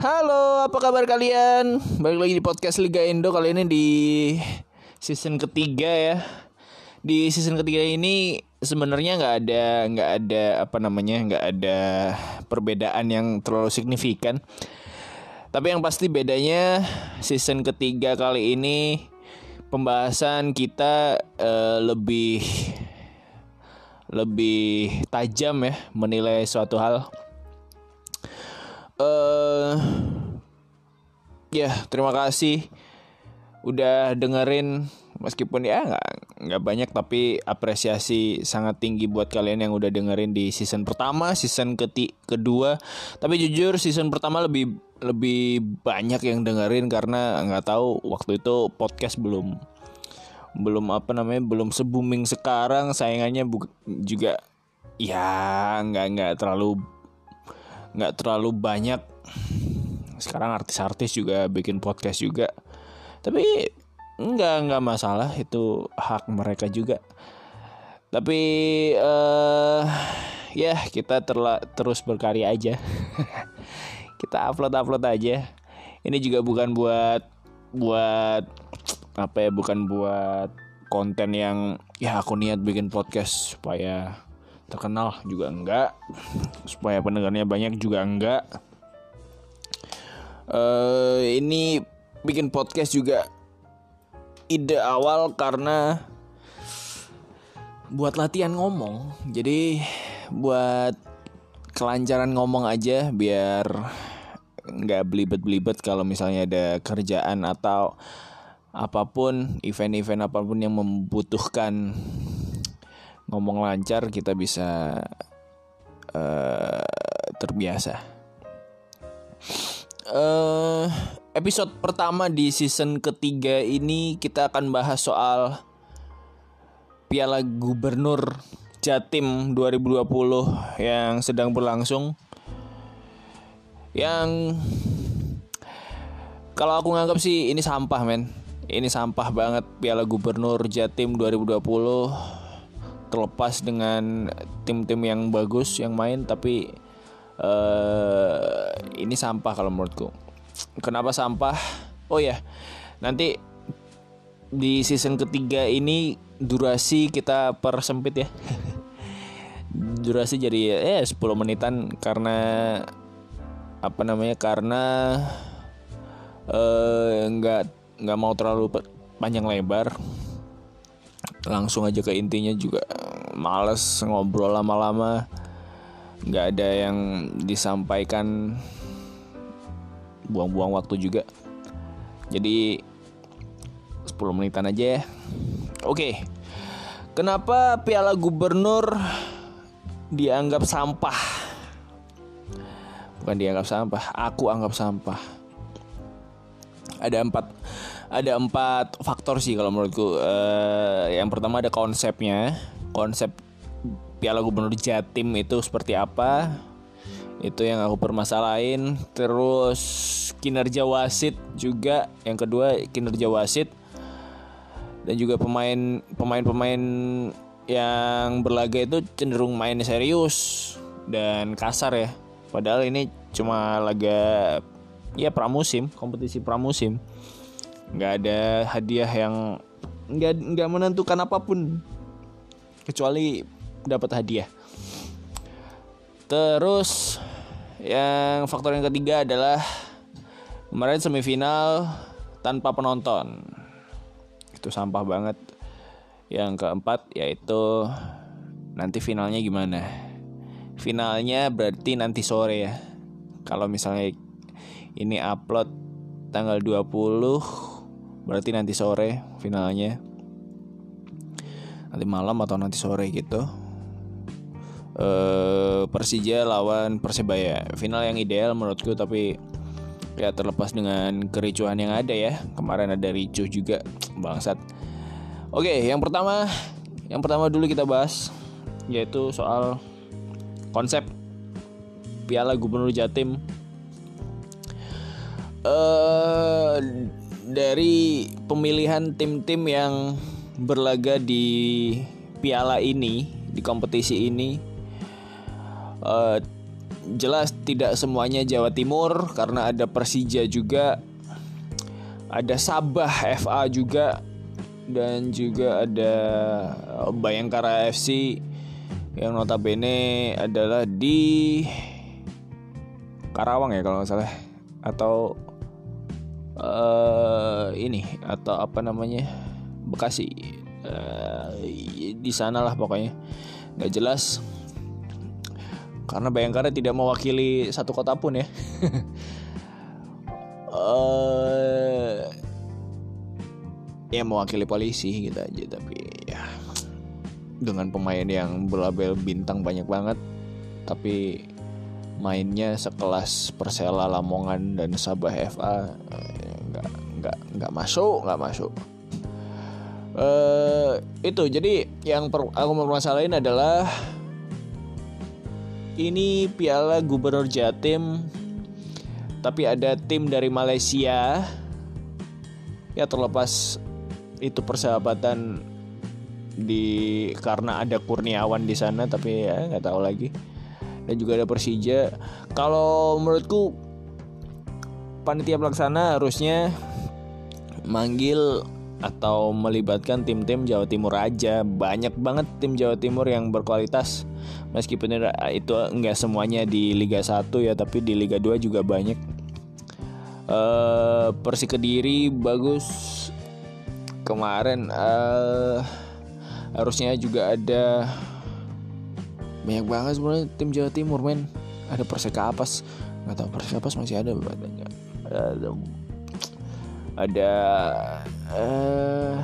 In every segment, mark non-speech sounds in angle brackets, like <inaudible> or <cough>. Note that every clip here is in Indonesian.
Halo, apa kabar kalian? Balik lagi di podcast Liga Indo kali ini di season ketiga ya. Di season ketiga ini sebenarnya nggak ada nggak ada apa namanya nggak ada perbedaan yang terlalu signifikan. Tapi yang pasti bedanya season ketiga kali ini pembahasan kita uh, lebih lebih tajam ya menilai suatu hal uh, ya terima kasih udah dengerin. Meskipun ya nggak nggak banyak tapi apresiasi sangat tinggi buat kalian yang udah dengerin di season pertama season keti kedua. Tapi jujur season pertama lebih lebih banyak yang dengerin karena nggak tahu waktu itu podcast belum belum apa namanya belum se booming sekarang sayangannya juga ya nggak nggak terlalu nggak terlalu banyak. Sekarang artis-artis juga bikin podcast juga. Tapi nggak nggak masalah itu hak mereka juga. Tapi uh, ya kita terla terus berkarya aja. <laughs> Kita upload upload aja. Ini juga bukan buat buat apa ya bukan buat konten yang ya aku niat bikin podcast supaya terkenal juga enggak supaya pendengarnya banyak juga enggak. Uh, ini bikin podcast juga ide awal karena buat latihan ngomong. Jadi buat kelancaran ngomong aja biar nggak belibet-belibet kalau misalnya ada kerjaan atau apa pun event-event apa pun yang membutuhkan ngomong lancar kita bisa uh, terbiasa. Uh, episode pertama di season ketiga ini kita akan bahas soal Piala Gubernur Jatim 2020 yang sedang berlangsung. Yang kalau aku nganggap sih ini sampah men. Ini sampah banget Piala Gubernur Jatim 2020 terlepas dengan tim-tim yang bagus yang main tapi uh, ini sampah kalau menurutku. Kenapa sampah? Oh ya, nanti di season ketiga ini durasi kita persempit ya. <laughs> durasi jadi eh 10 menitan karena apa namanya? Karena eh, nggak nggak mau terlalu panjang lebar langsung aja ke intinya juga males ngobrol lama-lama. Nggak ada yang disampaikan. Buang-buang waktu juga. Jadi 10 menitan aja ya. Oke. Kenapa piala gubernur dianggap sampah? Bukan dianggap sampah aku anggap sampah. Ada empat ada empat faktor sih kalau menurutku. Uh, yang pertama ada konsepnya, konsep Piala Gubernur Jatim itu seperti apa? Itu yang aku permasalahin. Terus kinerja wasit juga. Yang kedua kinerja wasit dan juga pemain pemain-pemain yang berlaga itu cenderung main serius dan kasar ya. Padahal ini cuma laga ya pramusim, kompetisi pramusim nggak ada hadiah yang nggak nggak menentukan apa pun. Kecuali dapat hadiah. Terus yang faktor yang ketiga adalah kemarin semifinal tanpa penonton. Itu sampah banget. Yang keempat yaitu nanti finalnya gimana? Finalnya berarti nanti sore ya. Kalau misalnya ini upload tanggal 20 berarti nanti sore finalnya. Nanti malam atau nanti sore gitu. Uh, Persija lawan Persebaya. Final yang ideal menurutku tapi ya terlepas dengan kericuhan yang ada ya. Kemarin ada ricuh juga bangsat. Oke yang pertama yang pertama dulu kita bahas yaitu soal konsep Piala Gubernur Jatim. Uh, dari pemilihan tim-tim yang berlaga di piala ini di kompetisi ini uh, jelas tidak semuanya Jawa Timur karena ada Persija juga ada Sabah FA juga dan juga ada Bayangkara FC yang notabene adalah di Karawang ya kalau nggak salah. Atau uh, ini atau apa namanya Bekasi. Uh, di sana lah pokoknya. Nggak jelas. Karena Bayangkara tidak mewakili satu kota pun ya. Uh, <laughs> ya mewakili polisi gitu aja tapi ya dengan pemain yang berlabel bintang banyak banget tapi mainnya sekelas Persela Lamongan dan Sabah FA nggak nggak masuk nggak masuk uh, itu jadi yang per, aku permasalahin adalah ini Piala Gubernur Jatim tapi ada tim dari Malaysia ya terlepas itu persahabatan di karena ada Kurniawan di sana tapi ya nggak tahu lagi dan juga ada Persija. Kalau menurutku panitia pelaksana harusnya manggil atau melibatkan tim-tim Jawa Timur aja. Banyak banget tim Jawa Timur yang berkualitas. Meskipun itu enggak semuanya di Liga 1 ya, tapi di Liga 2 juga banyak. Uh, Persi Kediri bagus kemarin uh, harusnya juga ada banyak banget sebenarnya tim Jawa Timur men ada Persekapas nggak tahu Persekapas masih ada ada ada, uh,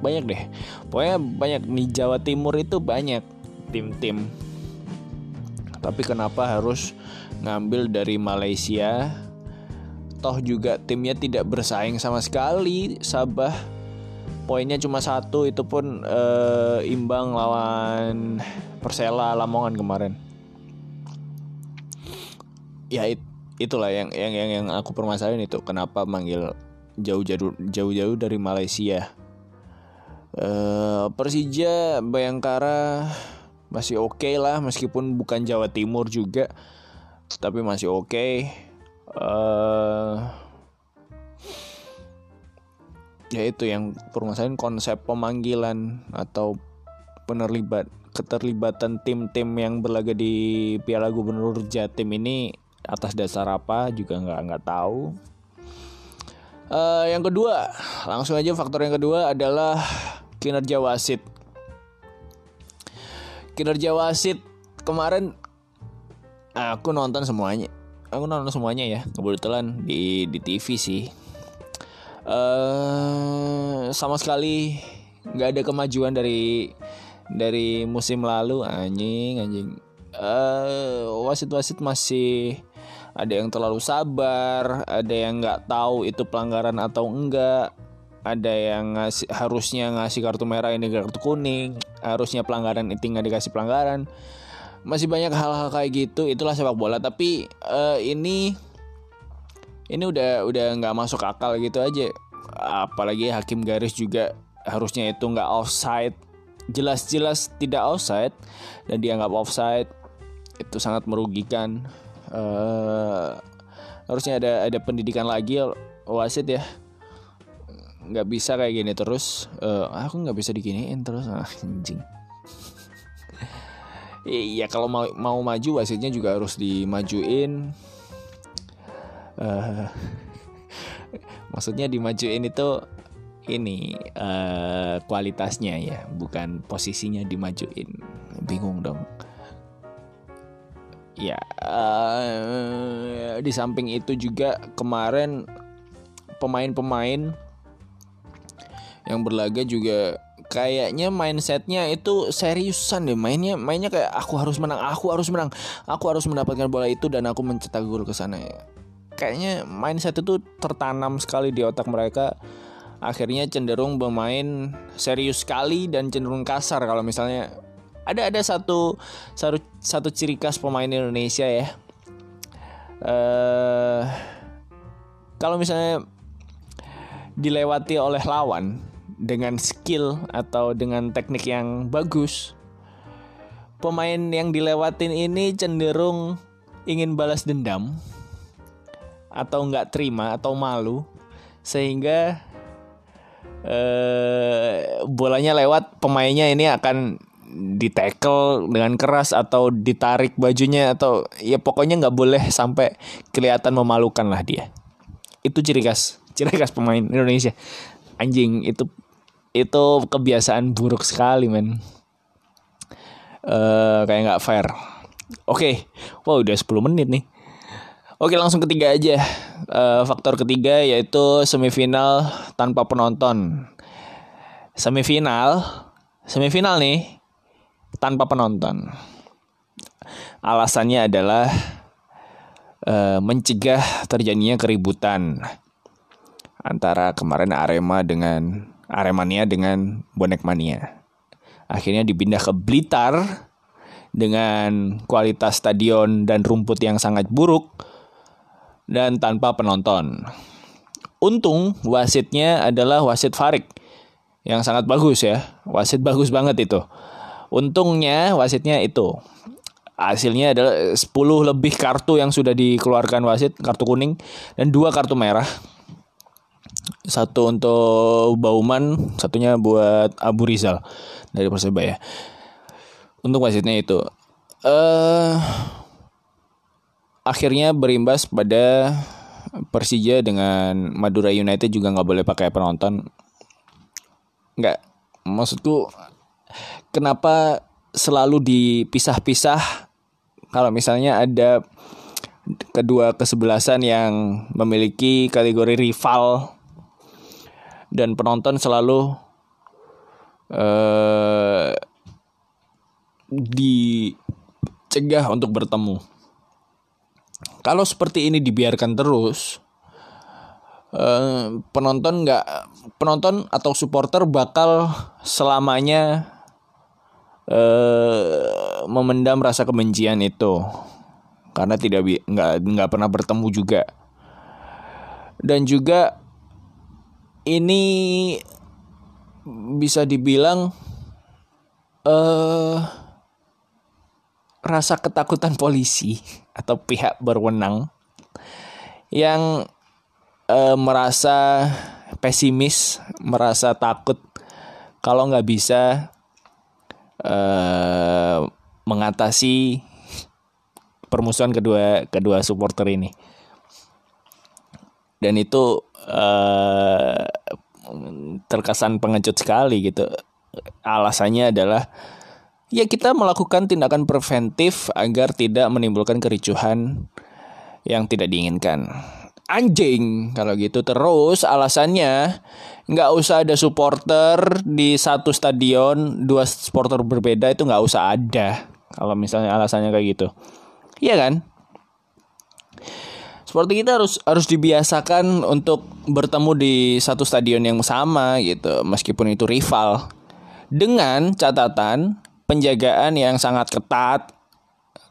banyak deh. Pokoknya banyak di Jawa Timur itu banyak tim-tim. Tapi kenapa harus ngambil dari Malaysia? Toh juga timnya tidak bersaing sama sekali. Sabah poinnya cuma satu itu pun uh, imbang lawan Persela Lamongan kemarin. Ya it, itulah yang yang yang yang aku permasalahin itu kenapa manggil jauh-jauh jauh-jauh dari Malaysia uh, Persija Bayangkara masih oke okay lah meskipun bukan Jawa Timur juga tapi masih oke okay. uh, eh, ya itu yang permasalahan konsep pemanggilan atau penerlibat keterlibatan tim-tim yang berlaga di Piala Gubernur Jatim ini atas dasar apa juga nggak nggak tahu. Uh, yang kedua, langsung aja faktor yang kedua adalah kinerja wasit. Kinerja wasit kemarin aku nonton semuanya. Aku nonton semuanya ya, kebetulan di di TV sih uh, sama sekali nggak ada kemajuan dari dari musim lalu anjing anjing uh, wasit-wasit masih ada yang terlalu sabar ada yang nggak tahu itu pelanggaran atau enggak. Ada yang ngasih harusnya ngasih kartu merah ini kartu kuning. Harusnya pelanggaran itu nggak dikasih pelanggaran. Masih banyak hal-hal kayak gitu itulah sepak bola. Tapi uh, ini ini udah udah nggak masuk akal gitu aja. Apalagi hakim garis juga harusnya itu nggak offside. Jelas-jelas tidak offside dan dianggap offside. Itu sangat merugikan uh, harusnya ada ada pendidikan lagi wasit ya. Nggak bisa kayak gini terus. Uh, aku nggak bisa diginiin terus. Ah, Iya kalau mau mau maju wasitnya juga harus dimajuin. Uh, <laughs> maksudnya dimajuin itu ini uh, kualitasnya ya bukan posisinya dimajuin. Bingung dong ya uh, di samping itu juga kemarin pemain-pemain yang berlaga juga kayaknya mindsetnya itu seriusan deh. Mainnya mainnya kayak aku harus menang aku harus menang aku harus mendapatkan bola itu dan aku mencetak gol ke sana. Ya kayaknya mindset itu tertanam sekali di otak mereka. Akhirnya cenderung bermain serius sekali dan cenderung kasar kalau misalnya ada ada satu satu satu ciri khas pemain Indonesia ya. Uh, kalau misalnya dilewati oleh lawan dengan skill atau dengan teknik yang bagus pemain yang dilewatin ini cenderung ingin balas dendam atau nggak terima atau malu sehingga eh, bolanya lewat pemainnya ini akan di tackle dengan keras atau ditarik bajunya atau ya pokoknya nggak boleh sampai kelihatan memalukan lah dia. Itu ciri khas ciri khas pemain Indonesia. Anjing itu itu kebiasaan buruk sekali men. Uh, kayak nggak fair. Oke okay. wow udah 10 menit nih. Oke langsung ketiga aja. Uh, Faktor ketiga yaitu semifinal tanpa penonton. Semifinal Semifinal nih Tanpa penonton Alasannya adalah uh, Mencegah terjadinya keributan Antara kemarin Arema dengan Aremania dengan Bonek Mania Akhirnya dipindah ke Blitar Dengan kualitas stadion dan rumput yang sangat buruk dan tanpa penonton. Untung wasitnya adalah wasit Farik yang sangat bagus ya. Wasit bagus banget itu. Untungnya wasitnya itu. Hasilnya adalah 10 lebih kartu yang sudah dikeluarkan wasit, kartu kuning dan dua kartu merah. Satu untuk Bauman, satunya buat Abu Rizal dari Persebaya. Untuk wasitnya itu. Eh uh, akhirnya berimbas pada Persija dengan Madura United juga nggak boleh pakai penonton. Nggak, maksudku kenapa selalu dipisah-pisah kalau misalnya ada kedua kesebelasan yang memiliki kategori rival dan penonton selalu uh, dicegah untuk bertemu. Kalau seperti ini dibiarkan terus, eh, penonton nggak penonton atau supporter bakal selamanya eh, memendam rasa kebencian itu. Karena tidak nggak nggak pernah bertemu juga. Dan juga ini bisa dibilang eh rasa ketakutan polisi <laughs> atau pihak berwenang yang e, merasa pesimis, merasa takut kalau nggak bisa e, mengatasi permusuhan kedua kedua supporter ini. Dan itu e, terkesan pengecut sekali gitu. Alasannya adalah ya kita melakukan tindakan preventif agar tidak menimbulkan kericuhan yang tidak diinginkan. Anjing kalau gitu. Terus alasannya nggak usah ada supporter di satu stadion dua supporter berbeda itu nggak usah ada kalau misalnya alasannya kayak gitu, iya kan? Seperti kita harus harus dibiasakan untuk bertemu di satu stadion yang sama gitu meskipun itu rival. Dengan catatan penjagaan yang sangat ketat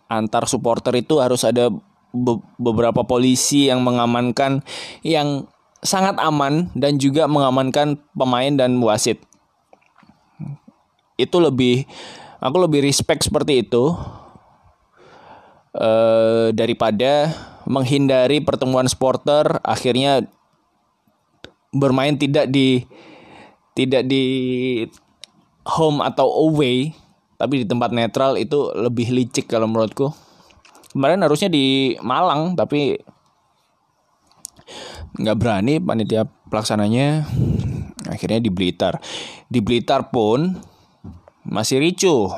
antar supporter itu harus ada be beberapa polisi yang mengamankan yang sangat aman dan juga mengamankan pemain dan wasit. Itu lebih aku lebih respect seperti itu uh, daripada menghindari pertemuan supporter akhirnya bermain tidak di tidak di home atau away tapi di tempat netral itu lebih licik kalau menurutku kemarin harusnya di Malang tapi nggak berani panitia pelaksananya. Akhirnya di Blitar. Di Blitar pun masih ricu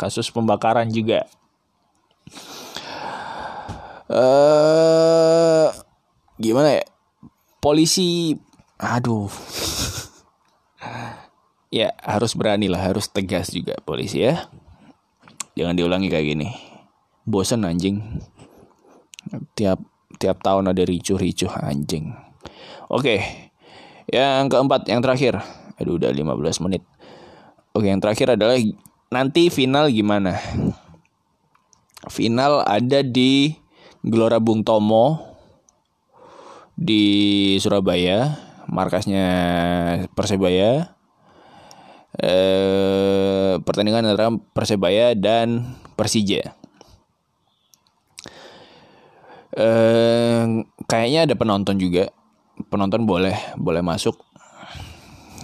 kasus pembakaran juga. Uh, gimana ya? Polisi aduh. <laughs> Ya harus berani lah harus tegas juga polisi ya. Jangan diulangi kayak gini bosan anjing. Tiap tiap tahun ada ricuh-ricuh anjing. Oke yang keempat yang terakhir. Aduh udah 15 menit. Oke yang terakhir adalah nanti final gimana? Final ada di Gelora Bung Tomo di Surabaya markasnya Persebaya. Eh, pertandingan antara Persebaya dan Persija. Eh, kayaknya ada penonton juga. Penonton boleh boleh masuk.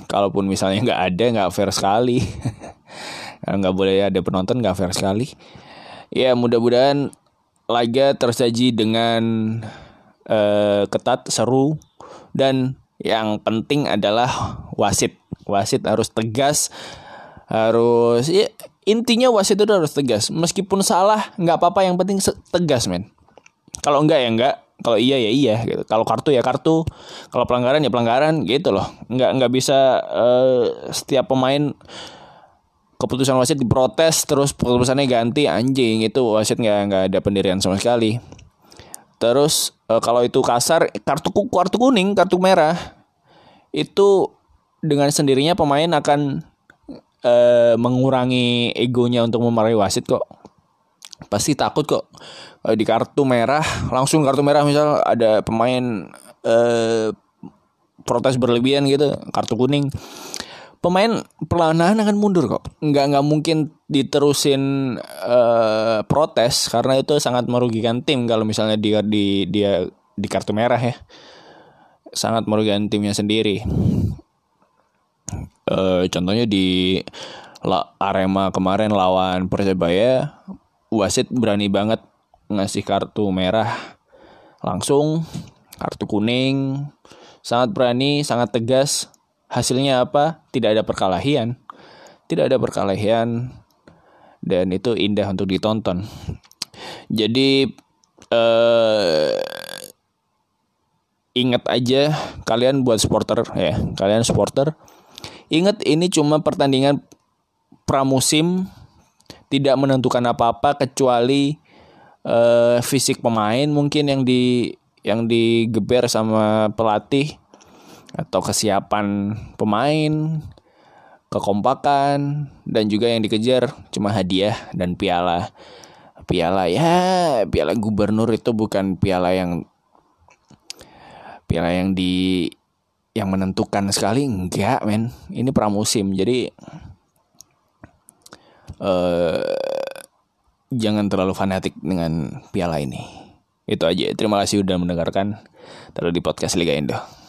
Kalaupun misalnya nggak ada nggak fair sekali. <laughs> Nggak boleh ada penonton nggak fair sekali. Ya mudah-mudahan laga tersaji dengan eh, ketat, seru dan yang penting adalah wasit. Wasit harus tegas, harus ya, intinya wasit itu harus tegas. Meskipun salah nggak apa-apa, yang penting tegas men. Kalau enggak ya enggak, kalau iya ya iya gitu. Kalau kartu ya kartu, kalau pelanggaran ya pelanggaran gitu loh. Enggak enggak bisa uh, setiap pemain keputusan wasit diprotes terus keputusannya ganti anjing itu wasit nggak nggak ada pendirian sama sekali. Terus uh, kalau itu kasar kartu kartu kuning kartu merah itu dengan sendirinya pemain akan uh, mengurangi egonya untuk memarahi wasit kok pasti takut kok uh, di kartu merah langsung kartu merah misal ada pemain uh, protes berlebihan gitu kartu kuning. Pemain perlahan akan mundur kok. Nggak nggak mungkin diterusin uh, protes karena itu sangat merugikan tim kalau misalnya dia di dia di kartu merah ya. Sangat merugikan timnya sendiri. Uh, contohnya di La Arema kemarin lawan Persebaya wasit berani banget ngasih kartu merah langsung kartu kuning sangat berani sangat tegas. Hasilnya apa? Tidak ada perkelahian. Tidak ada perkelahian. Dan itu indah untuk ditonton. Jadi eh, ingat aja kalian buat supporter ya kalian supporter ingat ini cuma pertandingan pramusim tidak menentukan apa-apa kecuali uh, fisik pemain mungkin yang di yang digeber sama pelatih atau kesiapan pemain, kekompakan dan juga yang dikejar cuma hadiah dan piala. Piala ya, piala gubernur itu bukan piala yang piala yang di yang menentukan sekali enggak men. Ini pramusim. Jadi eh jangan terlalu fanatik dengan piala ini. Itu aja. Terima kasih sudah mendengarkan. Terlalu di podcast Liga Indo.